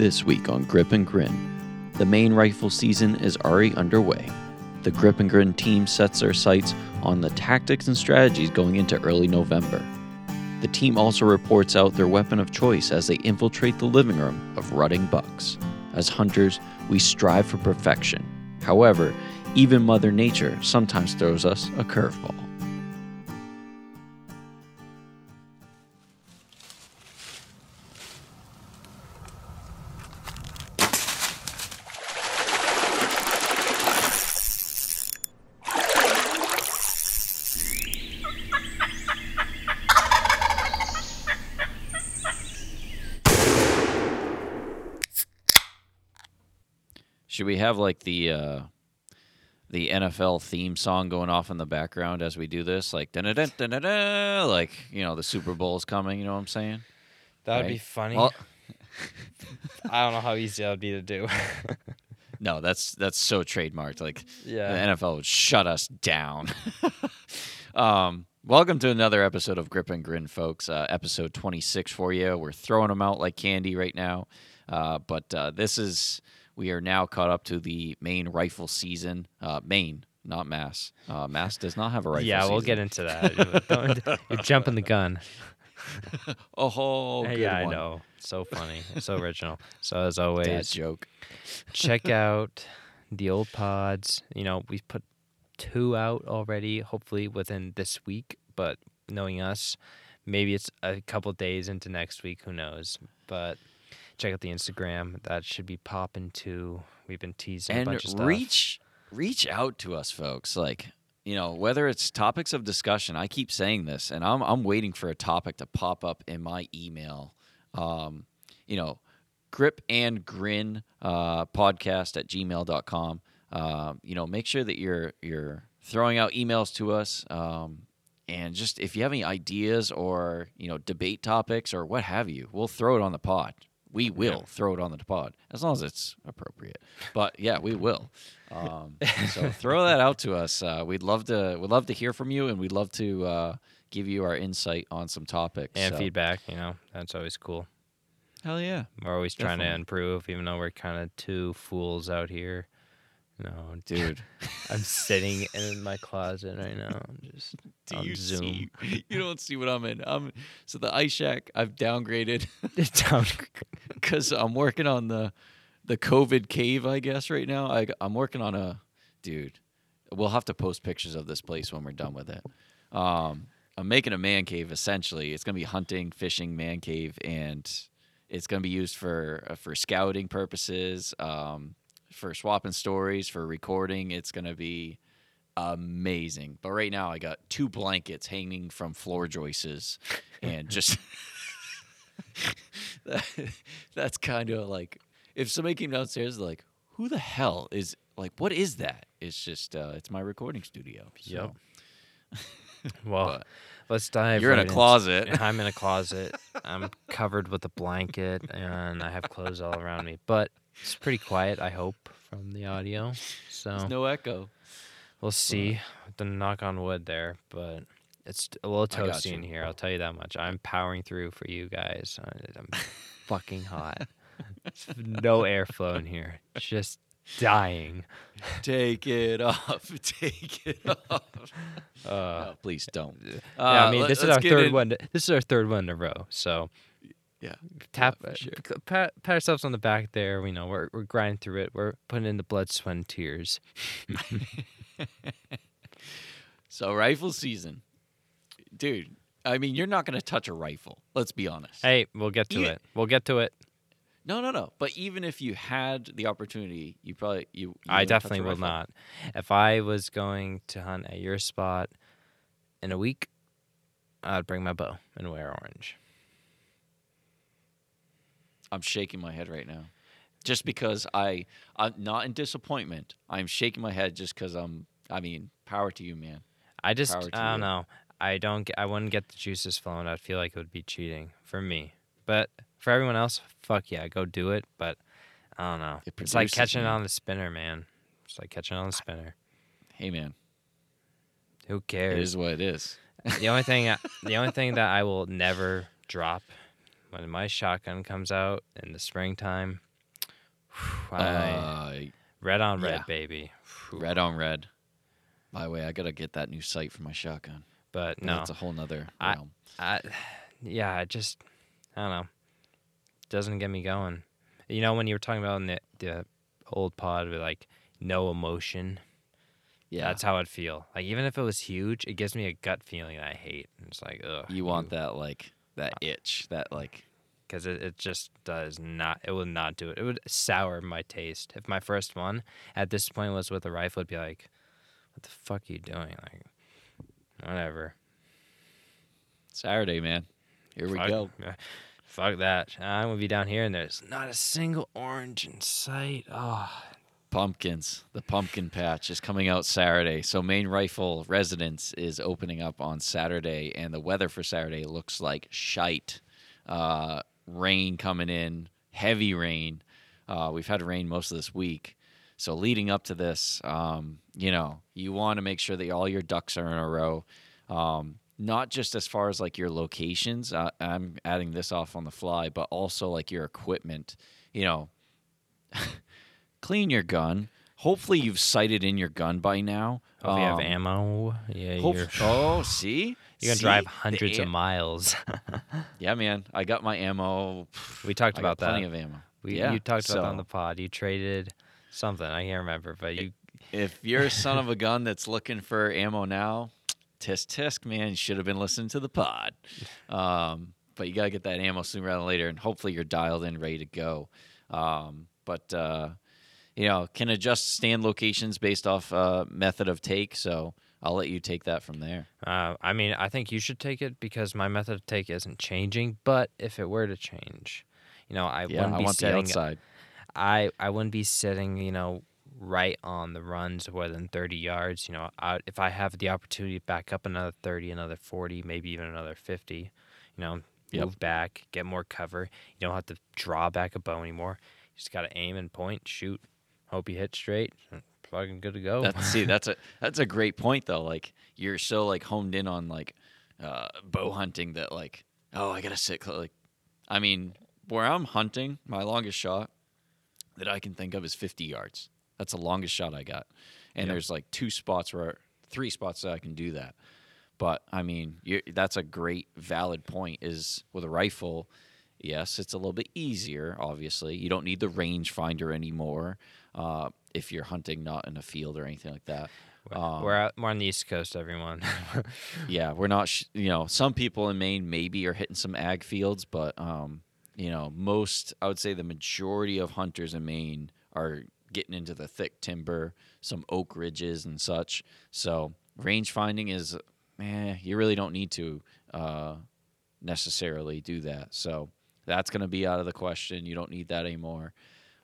This week on Grip and Grin, the Maine rifle season is already underway. The Grip and Grin team sets their sights on the tactics and strategies going into early November. The team also reports out their weapon of choice as they infiltrate the living room of rutting bucks. As hunters, we strive for perfection. However, even Mother Nature sometimes throws us a curveball. Have like the uh, the NFL theme song going off in the background as we do this, like da da da da da, like you know the Super Bowl is coming. You know what I'm saying? That'd be funny. Well- I don't know how easy that would be to do. No, that's that's so trademarked. Like yeah. the NFL would shut us down. um, welcome to another episode of Grip and Grin, folks. Uh, episode 26 for you. We're throwing them out like candy right now. Uh, but uh, this is, we are now caught up to the Maine rifle season. Uh, Maine, not Mass. Uh, Mass does not have a rifle yeah, we'll get into that. You're jumping the gun. Oh, yeah, I know. So funny. so original. So as Dad always, joke. check out the old pods. You know, we put two out already, hopefully within this week. But knowing us, maybe it's a couple days into next week. Who knows? But check out the Instagram. That should be popping too. We've been teasing a and bunch of stuff. reach reach out to us folks like you know whether it's topics of discussion i keep saying this and i'm, I'm waiting for a topic to pop up in my email um, you know grip and grin uh, podcast at gmail.com um, you know make sure that you're you're throwing out emails to us um, and just if you have any ideas or you know debate topics or what have you we'll throw it on the pod we will throw it on the pod as long as it's appropriate but yeah we will um, so throw that out to us uh, we'd love to we'd love to hear from you and we'd love to uh, give you our insight on some topics and so- feedback. You know, that's always cool. hell yeah We're always trying to improve, even though we're kind of two fools out here. No, dude I'm sitting in my closet right now. I'm just do on you Zoom. see you don't see what i'm in i'm so the ice shack i've downgraded Down- because I'm working on the the COVID cave, I guess, right now. I, I'm working on a dude. We'll have to post pictures of this place when we're done with it. Um, I'm making a man cave. Essentially, it's gonna be hunting, fishing, man cave, and it's gonna be used for uh, for scouting purposes, um, for swapping stories, for recording. It's gonna be amazing. But right now, I got two blankets hanging from floor joists, and just that, that's kind of like if somebody came downstairs, like, who the hell is like, what is that? It's just, uh, it's my recording studio. So. Yep. well, But let's dive. you're in right a into- closet. I'm in a closet. I'm covered with a blanket, and I have clothes all around me. But it's pretty quiet. I hope from the audio. So There's no echo. we'll see. The knock on wood there, but it's a little toasty in here. I'll tell you that much. I'm powering through for you guys. I'm fucking hot. no airflow in here. Just dying. Take it off. Take it off. Uh, no, please don't. yeah, Uh, I mean, this is our third in- one. This is our third one in a row. So Yeah. tap, for sure. pat, pat ourselves on the back there. We know we're we're grinding through it. We're putting in the blood, sweat, and tears. So rifle season, dude. I mean, you're not gonna touch a rifle. Let's be honest. Hey, we'll get to Yeah. it. We'll get to it. No, no, no. But even if you had the opportunity, you probably you. you I wouldn't touch a definitely will not. If I was going to hunt at your spot in a week, I'd bring my bow and wear orange. I'm shaking my head right now, just because I I'm not in disappointment. I'm shaking my head just because I'm. I mean, power to you, man. I just I don't you. know. I don't. Get, I wouldn't get the juices flowing. I'd feel like it would be cheating for me. But for everyone else, fuck yeah, go do it. But I don't know. It it's like catching it man. on the spinner, man. It's like catching on the spinner. Hey, man. Who cares? is what it is. the only thing I- the only thing that I will never drop when my shotgun comes out in the springtime I- Uh, red on red, yeah. baby. Phew. red on red. By the way, I gotta get that new sight for my shotgun. But But no, that's a whole nother I- realm. I, yeah, it just, I don't know, doesn't get me going. You know, when you were talking about in the, the old pod with like no emotion, yeah, that's how I'd feel. Like even if it was huge, it gives me a gut feeling I hate. It's like, ugh. you want that like that itch, that like because it, it just does not. It would not do it. It would sour my taste. If my first one at this point was with a rifle, it'd be like, what the fuck are you doing? Like, whatever. Saturday, man. Here we go. Fuck that. I'm gonna be down here and there's not a single orange in sight. Oh, Pumpkins. The pumpkin patch is coming out Saturday. So Maine Rifle Residence is opening up on Saturday, and the weather for Saturday looks like shite. Uh, rain coming in, heavy rain. Uh, we've had rain most of this week. So leading up to this, um, you know, you want to make sure that all your ducks are in a row. Um, not just as far as like your locations. Uh, I'm adding this off on the fly, but also like your equipment. You know, clean your gun. Hopefully, you've sighted in your gun by now. oh, if you have Um, ammo, yeah, hope- you're oh, see, you're gonna See? drive hundreds of miles. Yeah, man, I got my ammo. we talked I about that. plenty of ammo. we, yeah, you talked about that on the pod. You traded something. I can't remember, but you If you're a son of a gun that's looking for ammo now, tisk tisk, man, you should have been listening to the pod. Um, but you gotta get that ammo sooner rather than later, and hopefully you're dialed in, ready to go. Um, but uh, you know, can adjust stand locations based off uh, method of take. So I'll let you take that from there. Uh, I mean, I think you should take it because my method of take isn't changing. But if it were to change, you know, I yeah, wouldn't I be sitting. outside. I I wouldn't be sitting, you know, right on the runs of more than thirty yards. You know, I, if I have the opportunity to back up another thirty, another forty, maybe even another fifty, you know, Yep. move back, get more cover. You don't have to draw back a bow anymore. You just got to aim and point, shoot. Hope you hit straight. Fucking good to go. That's see, that's a that's a great point though. Like you're so like honed in on like uh, bow hunting that like oh I gotta sit cl-. like I mean where I'm hunting my longest shot that I can think of is 50 yards. That's the longest shot I got, and Yep. there's like two spots where three spots that I can do that. But I mean you that's a great valid point. Is with a rifle. Yes, it's a little bit easier. Obviously, you don't need the rangefinder anymore uh, if you're hunting not in a field or anything like that. Um, we're out, we're on the East Coast, everyone. yeah, we're not. Sh- you know, some people in Maine maybe are hitting some ag fields, but um, you know, most I would say the majority of hunters in Maine are getting into the thick timber, some oak ridges and such. So range finding is, man, you really don't need to uh, necessarily do that. So that's going to be out of the question. You don't need that anymore.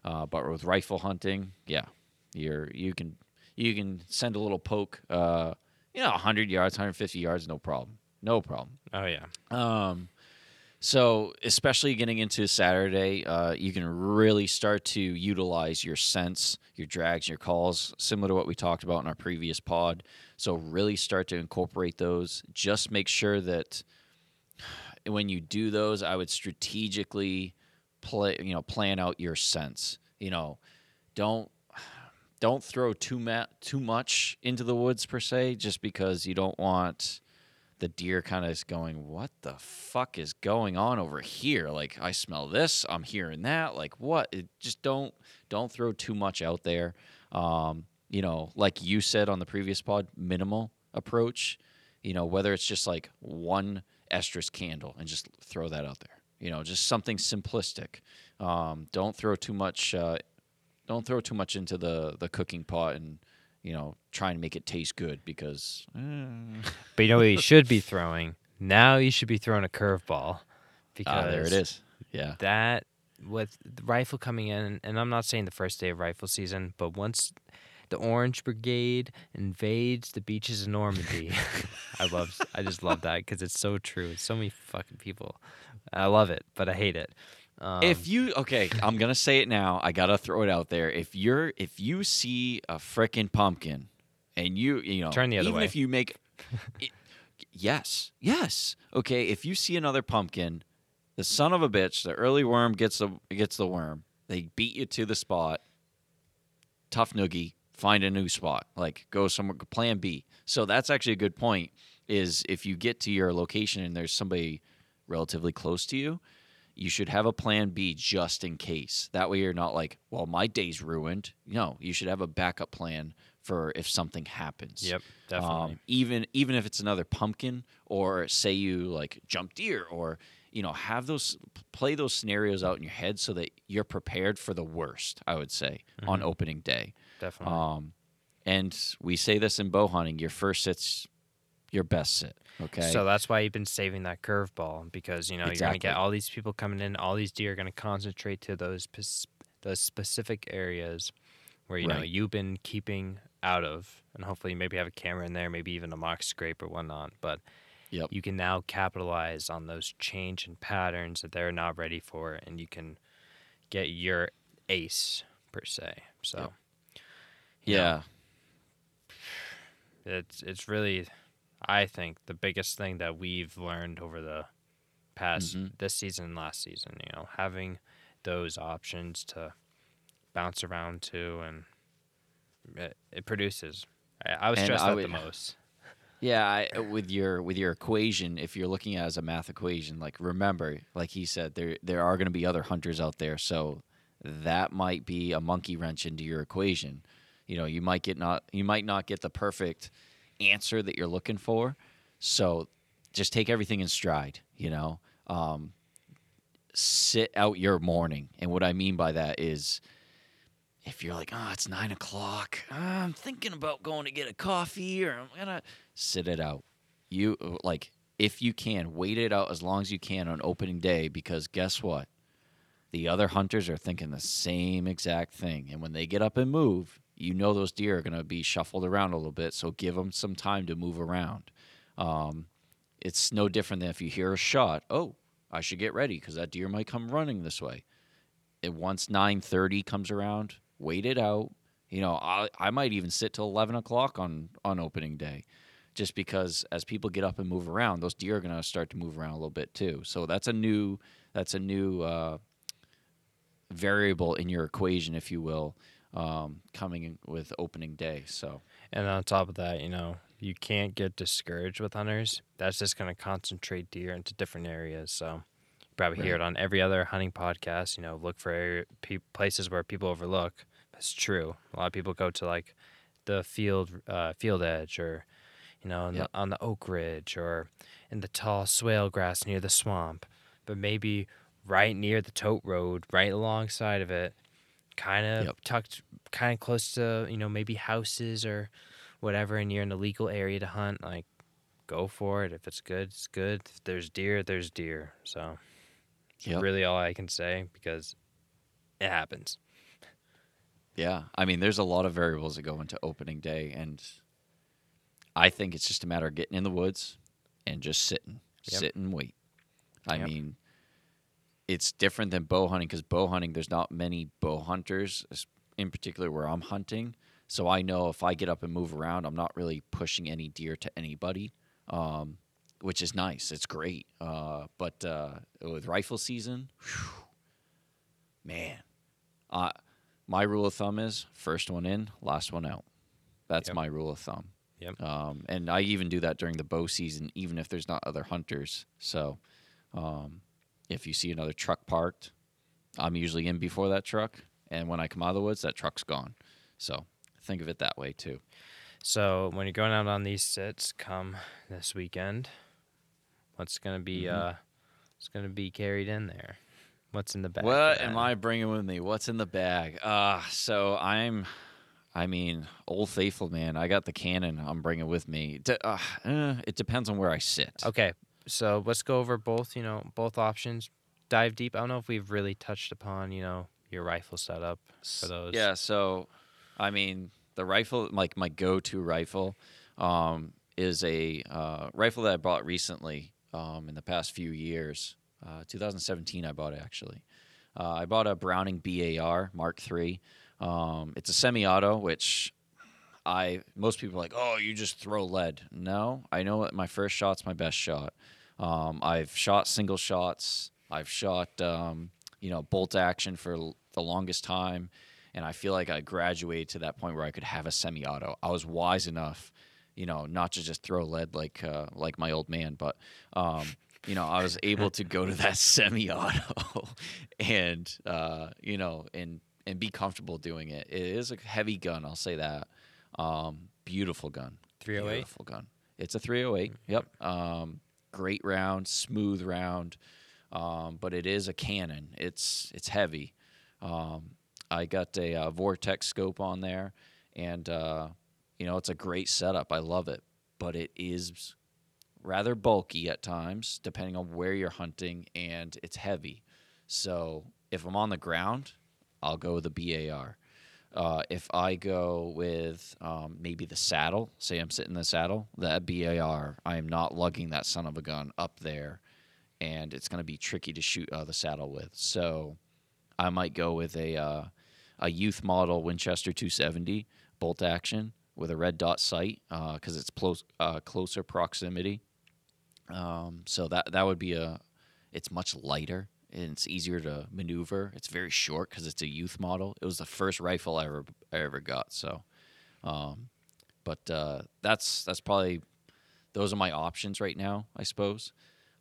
Uh, but with rifle hunting, yeah, you're you can you can send a little poke, uh, you know, 100 yards, 150 yards, no problem, no problem. oh yeah, Um, so especially getting into Saturday, uh, you can really start to utilize your scents, your drags, your calls, similar to what we talked about in our previous pod. So really start to incorporate those. Just make sure that when you do those, I would strategically play, you know, plan out your scents. You know, don't don't throw too ma- too much into the woods per se, just because you don't want the deer kind of going, "What the fuck is going on over here?" Like I smell this, I'm hearing that. Like what? It, just don't don't throw too much out there. Um, you know, like you said on the previous pod, minimal approach. You know, whether it's just like one estrus candle and just throw that out there. You know, just something simplistic. Um, don't throw too much. Uh, don't throw too much into the the cooking pot and you know try and make it taste good because but you know what you should be throwing now? You should be throwing a curveball because ah, there it is. Yeah, that with the rifle coming in, and I'm not saying the first day of rifle season, but once the Orange Brigade invades the beaches of Normandy, I love, I just love that because it's so true. It's so many fucking people. I love it, but I hate it. Um, if you okay, I'm gonna say it now. I gotta throw it out there. If you're if you see a frickin' pumpkin, and you you know Turn the other even way. if you make it, yes yes okay if you see another pumpkin, the son of a bitch, the early worm gets the gets the worm. They beat you to the spot. tough noogie, find a new spot, like go somewhere, plan B. So that's actually a good point. Is if you get to your location and there's somebody relatively close to you, you should have a plan B just in case. That way you're not like, well, my day's ruined. No, you should have a backup plan for if something happens. Yep, definitely. Um, even even if it's another pumpkin, or say you like jump deer, or you know have those play those scenarios out in your head so that you're prepared for the worst. I would say on opening day. definitely. Um, and we say this in bow hunting: your first sit's your best sit. Okay. So that's why you've been saving that curveball because you know you're gonna get all these people coming in. All these deer are gonna concentrate to those those specific areas where you know you've been keeping out of, and hopefully maybe have a camera in there, maybe even a mock scrape or whatnot. But Yep. you can now capitalize on those change in patterns that they're not ready for, and you can get your ace per se. So you know, yeah. it's it's really I think the biggest thing that we've learned over the past Mhm. this season and last season, you know, having those options to bounce around to and it, it produces. I, I was And stressed I out would- the most. Yeah, I, uh, with your with your equation, if you're looking at it as a math equation, like remember, like he said, there there are going to be other hunters out there, so that might be a monkey wrench into your equation. You know, you might get not you might not get the perfect answer that you're looking for, so just take everything in stride. You know, um, sit out your morning, and what I mean by that is if you're like, oh, it's nine o'clock, I'm thinking about going to get a coffee, or I'm gonna sit it out. You like, if you can, wait it out as long as you can on opening day, because guess what? The other hunters are thinking the same exact thing, and when they get up and move, you know those deer are gonna be shuffled around a little bit. So give them some time to move around. Um, it's no different than if you hear a shot. Oh, I should get ready because that deer might come running this way. And once nine thirty comes around, wait it out. You know, I I might even sit till eleven o'clock on on opening day, just because as people get up and move around, those deer are gonna start to move around a little bit too. So that's a new that's a new uh, variable in your equation, if you will, um, coming in with opening day. So And on top of that, you know, you can't get discouraged with hunters. That's just going to concentrate deer into different areas. So probably hear it on every other hunting podcast. You know, look for pe- places where people overlook. That's true. A lot of people go to like the field, uh, field edge, or you know, on, Yep. the, on the oak ridge, or in the tall swale grass near the swamp. But maybe right near the tote road, right alongside of it, kind of Yep. tucked, kind of close to you know maybe houses or whatever, and you're in a legal area to hunt. Like, go for it. If it's good, it's good. If there's deer, there's deer. So, Yep. really, all I can say because it happens. Yeah, I mean, there's a lot of variables that go into opening day, and I think it's just a matter of getting in the woods and just sitting, Yep. sit and wait. I Yep. mean, it's different than bow hunting because bow hunting, there's not many bow hunters, in particular where I'm hunting. So I know if I get up and move around, I'm not really pushing any deer to anybody, um, which is nice. It's great. Uh, but uh, with rifle season, whew, man, uh, my rule of thumb is first one in, last one out. That's Yep. my rule of thumb. Yep. Um, and I even do that during the bow season, even if there's not other hunters. So um, if you see another truck parked, I'm usually in before that truck. And when I come out of the woods, that truck's gone. So think of it that way too. So when you're going out on these sits, come this weekend, what's gonna be Mhm. uh, what's gonna be carried in there? What's in the bag? What am? I bringing with me? What's in the bag? Uh, so I'm, I mean, old faithful man. I got the cannon. I'm bringing with me. Uh, eh, it depends on where I sit. Okay, so let's go over both. You know, both options. Dive deep. I don't know if we've really touched upon you know your rifle setup for those. Yeah, so I mean, the rifle, like my go-to rifle, um, is a uh, rifle that I bought recently um, in the past few years. Uh, 2017, I bought it actually. Uh, I bought a Browning BAR Mark III. Um, it's a semi-auto, which I most people are like, oh, you just throw lead. No, I know my first shot's my best shot. Um, I've shot single shots. I've shot um, you know bolt action for l- the longest time, and I feel like I graduated to that point where I could have a semi-auto. I was wise enough, you know, not to just throw lead like uh, like my old man, but um, you know, I was able to go to that semi-auto and uh, you know, and and be comfortable doing it. It is a heavy gun, I'll say that. Um, beautiful gun. 308? Beautiful gun. It's a 308. Yep. Um, great round, smooth round. Um, but it is a cannon. It's it's heavy. Um, I got a, uh vortex scope on there, and uh, you know it's a great setup. I love it, but it is rather bulky at times, depending on where you're hunting, and it's heavy. So if I'm on the ground, I'll go with the BAR. Uh, if I go with um, maybe the saddle, say I'm sitting in the saddle, that BAR, I am not lugging that son of a gun up there, and it's going to be tricky to shoot uh, the saddle with. So I might go with a uh, a youth model Winchester 270 bolt action with a red dot sight because it's close uh, closer proximity. Um, so that that would be a. It's much lighter and it's easier to maneuver. It's very short because it's a youth model. It was the first rifle I ever I ever got. So, um, but uh, that's that's probably those are my options right now. I suppose.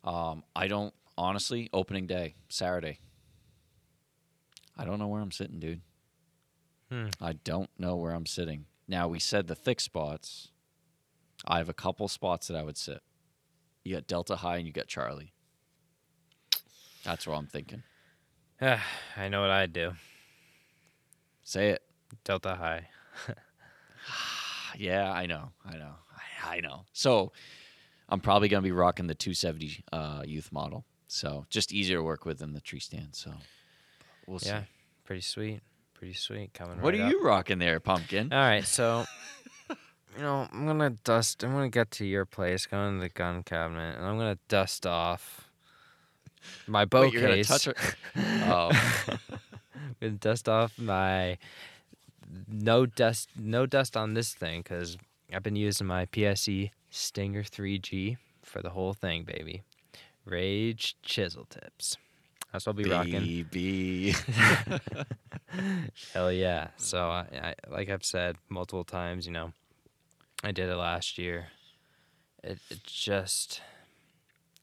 Um, I don't honestly opening day Saturday. I don't know where I'm sitting, dude. Hmm. I don't know where I'm sitting. Now we said the thick spots. I have a couple spots that I would sit. You got Delta High and you got Charlie. That's what I'm thinking. I know what I'd do. Say it. Delta High. Yeah, I know. I know. I, I know. So I'm probably going to be rocking the 270 uh, youth model. So just easier to work with than the tree stand. So we'll Yeah, see. pretty sweet. Pretty sweet. Coming What right are up. you rocking there, Pumpkin? All right, so you know, I'm gonna dust. I'm gonna get to your place, go in the gun cabinet, and I'm gonna dust off my bow Wait, you're going to case. touch it? Oh, I'm gonna dust off my no dust, no dust on this thing, because I've been using my PSE Stinger 3G for the whole thing, baby. Rage chisel tips. That's what I'll be rocking. baby. Hell yeah! So uh, I, I, like I've said multiple times, you know, I did it last year. It, it just,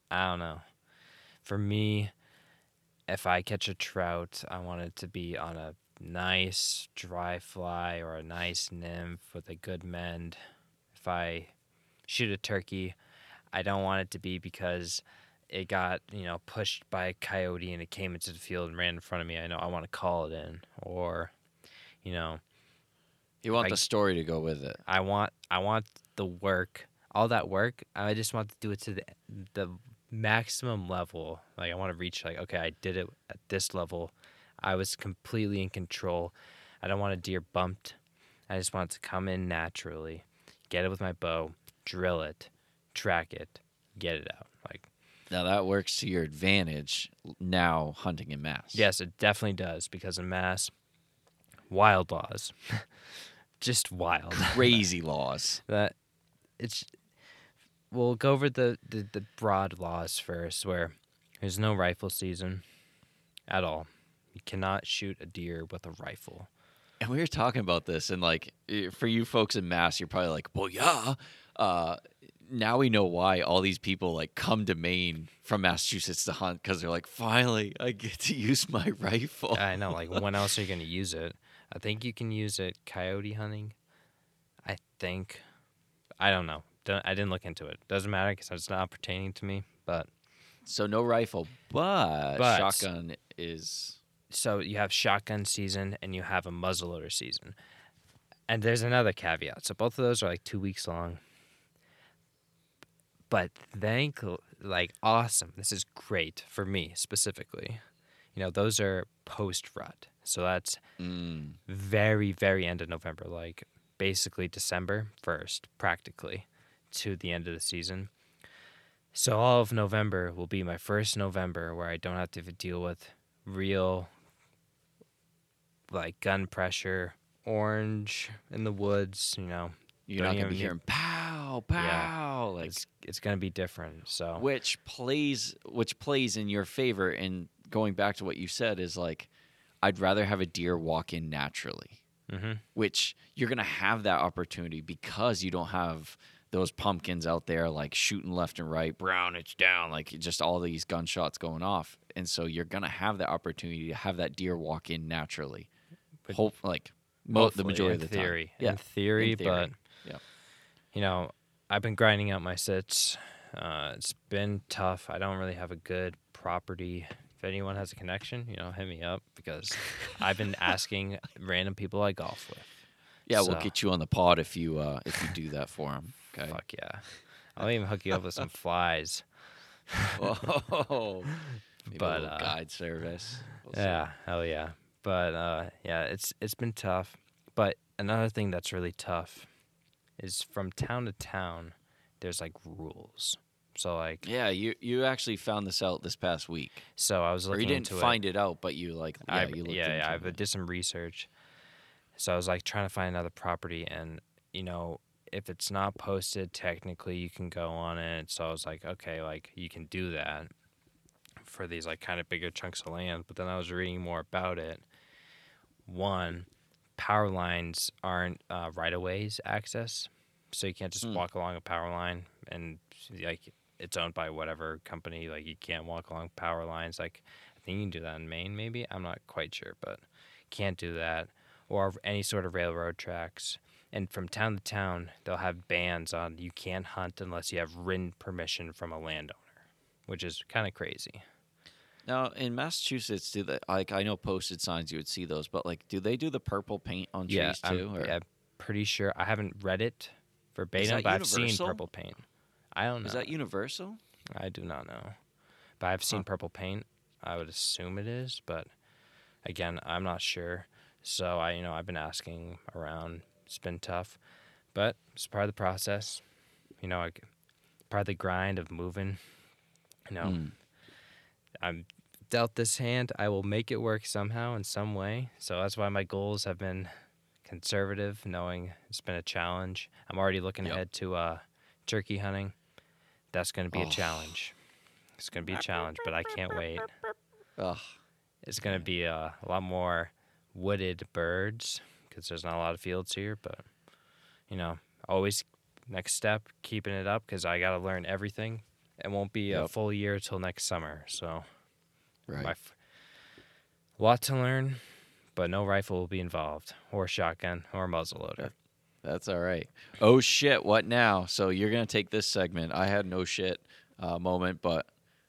I don't know. For me, if I catch a trout, I want it to be on a nice dry fly or a nice nymph with a good mend. If I shoot a turkey, I don't want it to be because it got you know pushed by a coyote and it came into the field and ran in front of me. I know I want to call it in, or you know you want I- the story to go with it. I want I want the work, all that work. I just want to do it to the the maximum level. Like I want to reach like okay, I did it at this level. I was completely in control. I don't want a deer bumped. I just want it to come in naturally. Get it with my bow, drill it, track it, get it out. Now that works to your advantage now hunting in Mass. yes, it definitely does because in Mass, wild laws, just wild. Crazy laws. that it's we'll go over the, the, the broad laws first where there's no rifle season at all you cannot shoot a deer with a rifle And we were talking about this, and like eh, for you folks in Mass, you're probably like, well, yeah. Uh, now we know why all these people like come to Maine from Massachusetts to hunt because they're like, finally, I get to use my rifle. i know like when else are you going to use it i think you can use it coyote hunting i think i don't know Don't- i didn't look into it doesn't matter because it's not pertaining to me but So no rifle, but, But- shotgun is. so you have shotgun season and you have a muzzleloader season. And there's another caveat. So both of those are like two weeks long. But thank like awesome. This is great for me specifically. You know, those are post rut. So that's Mm, very, very end of November, like basically December 1st, practically, to the end of the season. So all of November will be my first November where I don't have to deal with real, like gun pressure, orange in the woods. You know, you're not gonna be need- hearing pow pow like it's it's gonna be different. So which plays which plays in your favor and going back to what you said is like I'd rather have a deer walk in naturally, Mm-hmm. which you're gonna have that opportunity because you don't have those pumpkins out there like shooting left and right, brown, it's down, like just all these gunshots going off, and so you're gonna have that opportunity to have that deer walk in naturally. But Hope like mo- the majority in of the theory. time. Yeah, In theory, theory. but Yeah. you know, I've been grinding out my sits. Uh, it's been tough. I don't really have a good property. If anyone has a connection, you know, hit me up because I've been asking random people I golf with. yeah, we'll So- get you on the pod if you uh, if you do that for him. Okay. Fuck yeah. I'll even hook you up with some flies. Whoa. Maybe But, uh, guide service. We'll see. Yeah, hell yeah. But uh, yeah, it's it's been tough. But another thing that's really tough is from town to town, there's like rules. So like, Yeah, you you actually found this out this past week, so I was looking or you didn't find it. out, but you like yeah, I, you looked yeah, yeah, I did some research. So I was like trying to find another property, and you know, if it's not posted, technically you can go on it. So I was like, okay, like you can do that for these like kind of bigger chunks of land. But then I was reading more about it. One, power lines aren't uh, right of ways access, so you can't just Hmm. walk along a power line and like it's owned by whatever company. Like you can't walk along power lines. Like I think you can do that in Maine, maybe. I'm not quite sure, but can't do that or any sort of railroad tracks. And from town to town, they'll have bans on you can't hunt unless you have written permission from a landowner, which is kind of crazy. Now in Massachusetts, do they like I know posted signs you would see those, but like do they do the purple paint on trees yeah, too? I'm, or- yeah, pretty sure. I haven't read it verbatim, but I've seen purple paint. I don't know. Is that universal? I do not know, but I've seen Huh. purple paint. I would assume it is, but again, I'm not sure. So I, you know, I've been asking around. It's been tough, but it's part of the process. You know, like part of the grind of moving. You know, Mm. I'm dealt this hand. I will make it work somehow in some way. So that's why my goals have been conservative, knowing it's been a challenge. I'm already looking Yep. ahead to uh, turkey hunting. That's going to be Oh. a challenge. It's going to be a challenge, but I can't wait. Ugh. It's going to be uh, a lot more wooded birds because there's not a lot of fields here. But you know, always next step, keeping it up because I got to learn everything. It won't be a full year till next summer, so Right. f- lot to learn, but no rifle will be involved, or shotgun, or muzzleloader. That's all right. Oh shit! What now? So you're gonna take this segment. I had no shit uh, moment, but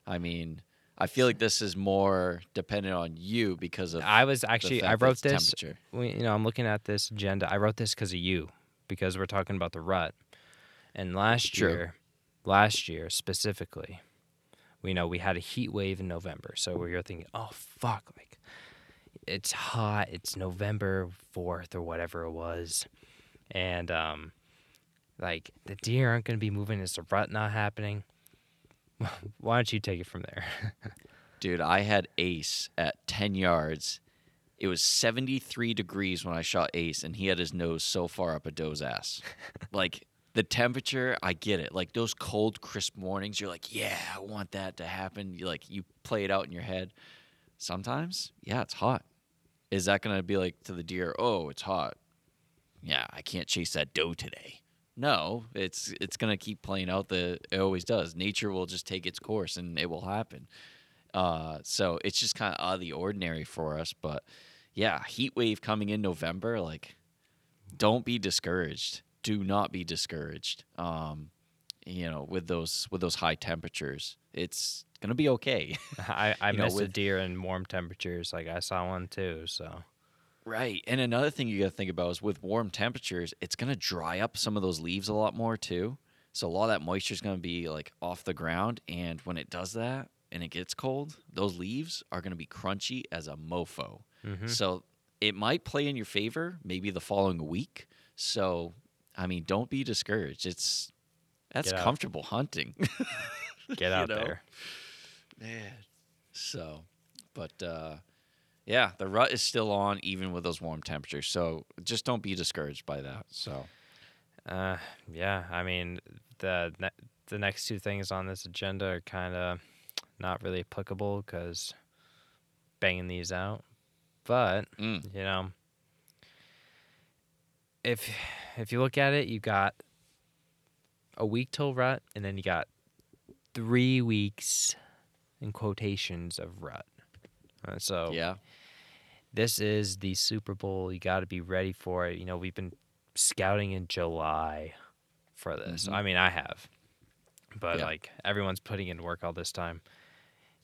I mean, I feel like this is more dependent on you because of I was actually I wrote this. temperature. we- You know, I'm looking at this agenda. I wrote this because of you, because we're talking about the rut. And last year, last year specifically, we know we had a heat wave in November. So we were thinking, oh fuck, like it's hot. It's November fourth or whatever it was, and um, like the deer aren't going to be moving. Is the rut not happening? Why don't you take it from there? Dude, I had Ace at 10 yards. It was 73 degrees when I shot Ace, and he had his nose so far up a doe's ass. like, the temperature, I get it. Like, those cold, crisp mornings, you're like, yeah, I want that to happen. You like, you play it out in your head. Sometimes, yeah, it's hot. Is that to be like to the deer, oh, it's hot? Yeah, I can't chase that doe today. No, it's it's gonna keep playing out the it always does. Nature will just take its course and it will happen. Uh, so it's just kind of out of the ordinary for us. But yeah, heat wave coming in November, like, don't be discouraged. Do not be discouraged. Um, you know, with those with those high temperatures, it's gonna be okay. I I missed a with- deer in warm temperatures. Like I saw one too. So. Right. And another thing you got to think about is with warm temperatures, it's going to dry up some of those leaves a lot more too. So a lot of that moisture is going to be like off the ground. And when it does that and it gets cold, those leaves are going to be crunchy as a mofo. mhm. So it might play in your favor maybe the following week. So, I mean, don't be discouraged. It's that's comfortable hunting. Get out know? there. Man. So, but uh, yeah, the rut is still on even with those warm temperatures. So just don't be discouraged by that. So Uh, yeah. I mean, the ne- the next two things on this agenda are kind of not really applicable because banging these out. but Mm. you know, if if you look at it, you got a week till rut, and then you got three weeks in quotations of rut. Uh, so Yeah. this is the Super Bowl. You got to be ready for it. You know, we've been scouting in July for this. Mhm. I mean, I have, but Yeah. like everyone's putting in work all this time.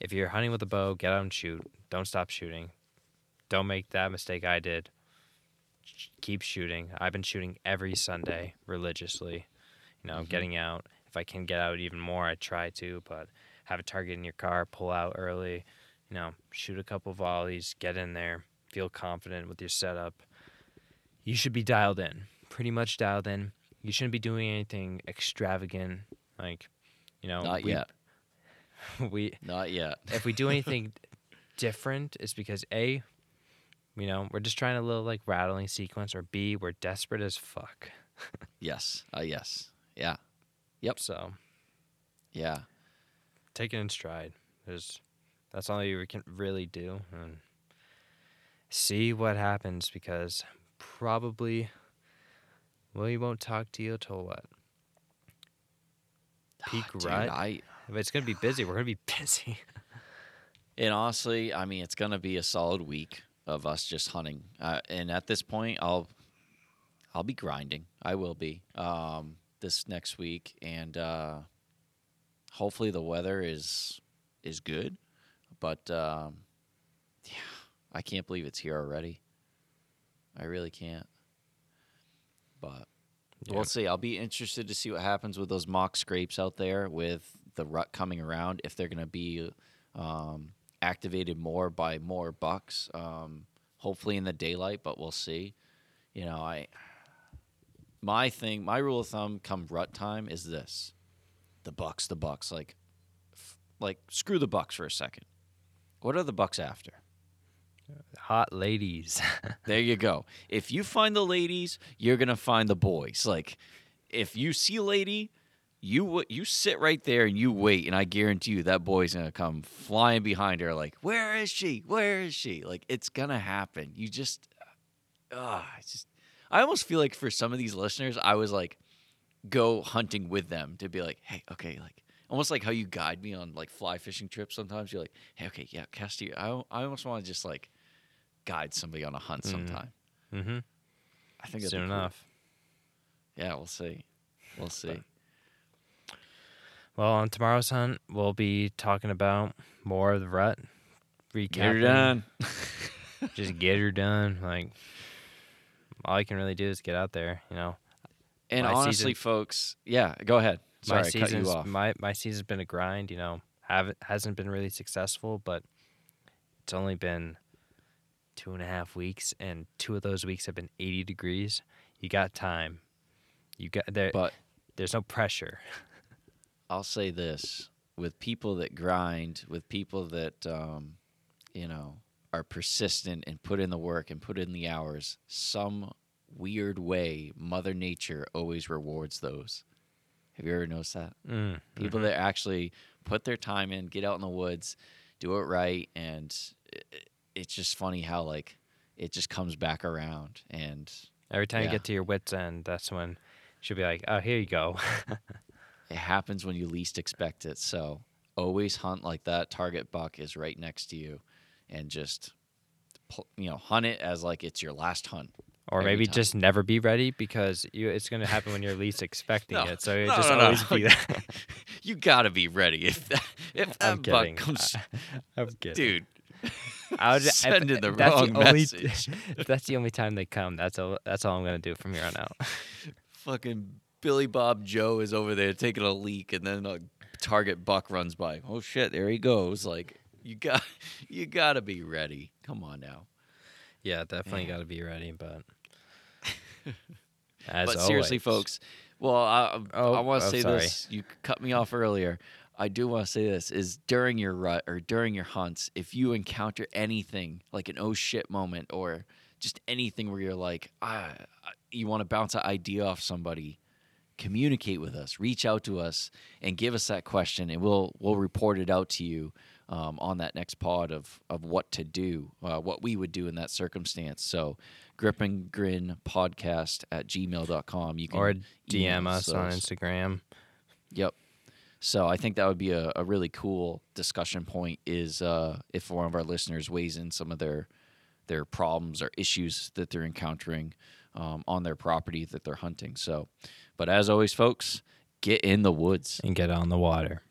If you're hunting with a bow, get out and shoot. Don't stop shooting. Don't make that mistake I did. Keep shooting. I've been shooting every Sunday religiously. You know, Mhm. getting out. If I can get out even more, I try to, but have a target in your car, pull out early, you know, shoot a couple volleys, get in there, feel confident with your setup. You should be dialed in, pretty much dialed in. You shouldn't be doing anything extravagant, like, you know, Not we, yet. We Not yet. if we do anything different, it's because a, you know, we're just trying a little like rattling sequence, or b, we're desperate as fuck. Yes. Uh, yes. Yeah. Yep. So Yeah. take it in stride. There's that's all you can really do, and see what happens because probably, well, he won't talk to you till what? Peak Ah, Dude, rut? I If it's gonna be busy, we're gonna be busy. and honestly, I mean, it's gonna be a solid week of us just hunting. Uh, and at this point, I'll I'll be grinding. I will be um, this next week, and uh, hopefully the weather is is good. But um, yeah, I can't believe it's here already. I really can't. But We'll see. I'll be interested to see what happens with those mock scrapes out there with the rut coming around. If they're going to be um, activated more by more bucks, um, hopefully in the daylight, but we'll see. You know, I my thing, my rule of thumb come rut time is this: the bucks, the bucks. Like, f- like screw the bucks for a second. What are the bucks after? Hot ladies. There you go. If you find the ladies, you're gonna find the boys. Like, if you see a lady, you you sit right there and you wait, and I guarantee you that boy's gonna come flying behind her. Like, where is she? Where is she? Like, it's gonna happen. You just, ah, it's just. I almost feel like for some of these listeners, I was like, go hunting with them to be like, hey, okay, like. Almost like how you guide me on like fly fishing trips. Sometimes you're like, "Hey, okay, yeah, cast you." I, I almost want to just like guide somebody on a hunt Mhm. sometime. mm-hmm. I think Soon be cool. enough. Yeah, we'll see. We'll see. Well, on tomorrow's hunt, we'll be talking about more of the rut. Recapping. Get her done. Just get her done. Like all you can really do is get out there. You know, And My honestly, season- folks, yeah, go ahead. Sorry, my I cut you off. my my season's been a grind. You know, haven't hasn't been really successful, but it's only been two and a half weeks, and two of those weeks have been 80 degrees. You got time. You got there. But there's no pressure. I'll say this: with people that grind, with people that um, you know are persistent and put in the work and put in the hours, some weird way, Mother Nature always rewards those. Have you ever noticed that? Mm, People mhm. that actually put their time in, get out in the woods, do it right, and it, it's just funny how like it just comes back around. And Every time you get to your wits end, that's when she'll be like, "Oh, here you go." it happens when you least expect it. So always hunt like that. Target buck is right next to you, and just you know hunt it as like it's your last hunt. or maybe time. just never be ready because you, it's going to happen when you're least expecting No, it. So it no, just no, always be that. you gotta be ready if that if that I'm buck kidding. comes, I'm kidding. dude. I would, if- sending the that's wrong only, message. if that's the only time they come, that's all. That's all I'm gonna do from here on out. Fucking Billy Bob Joe is over there taking a leak, and then a target buck runs by. Oh shit! There he goes. Like you got, you gotta be ready. Come on now. Yeah, definitely got to be ready. But as but seriously, folks. Well, I, Oh, I want to oh, say sorry. this. You cut me off earlier. I do want to say this: is during your rut or during your hunts, if you encounter anything like an oh shit moment or just anything where you're like, ah, you want to bounce an idea off somebody, communicate with us, reach out to us, and give us that question, and we'll we'll report it out to you um, on that next pod of of what to do, uh, what we would do in that circumstance. So, grip and grin podcast at gmail.com. You can or DM us on. Instagram. Yep. So I think that would be a, a really cool discussion point is uh, if one of our listeners weighs in some of their their problems or issues that they're encountering um, on their property that they're hunting. So, but as always, folks, get in the woods. and get on the water.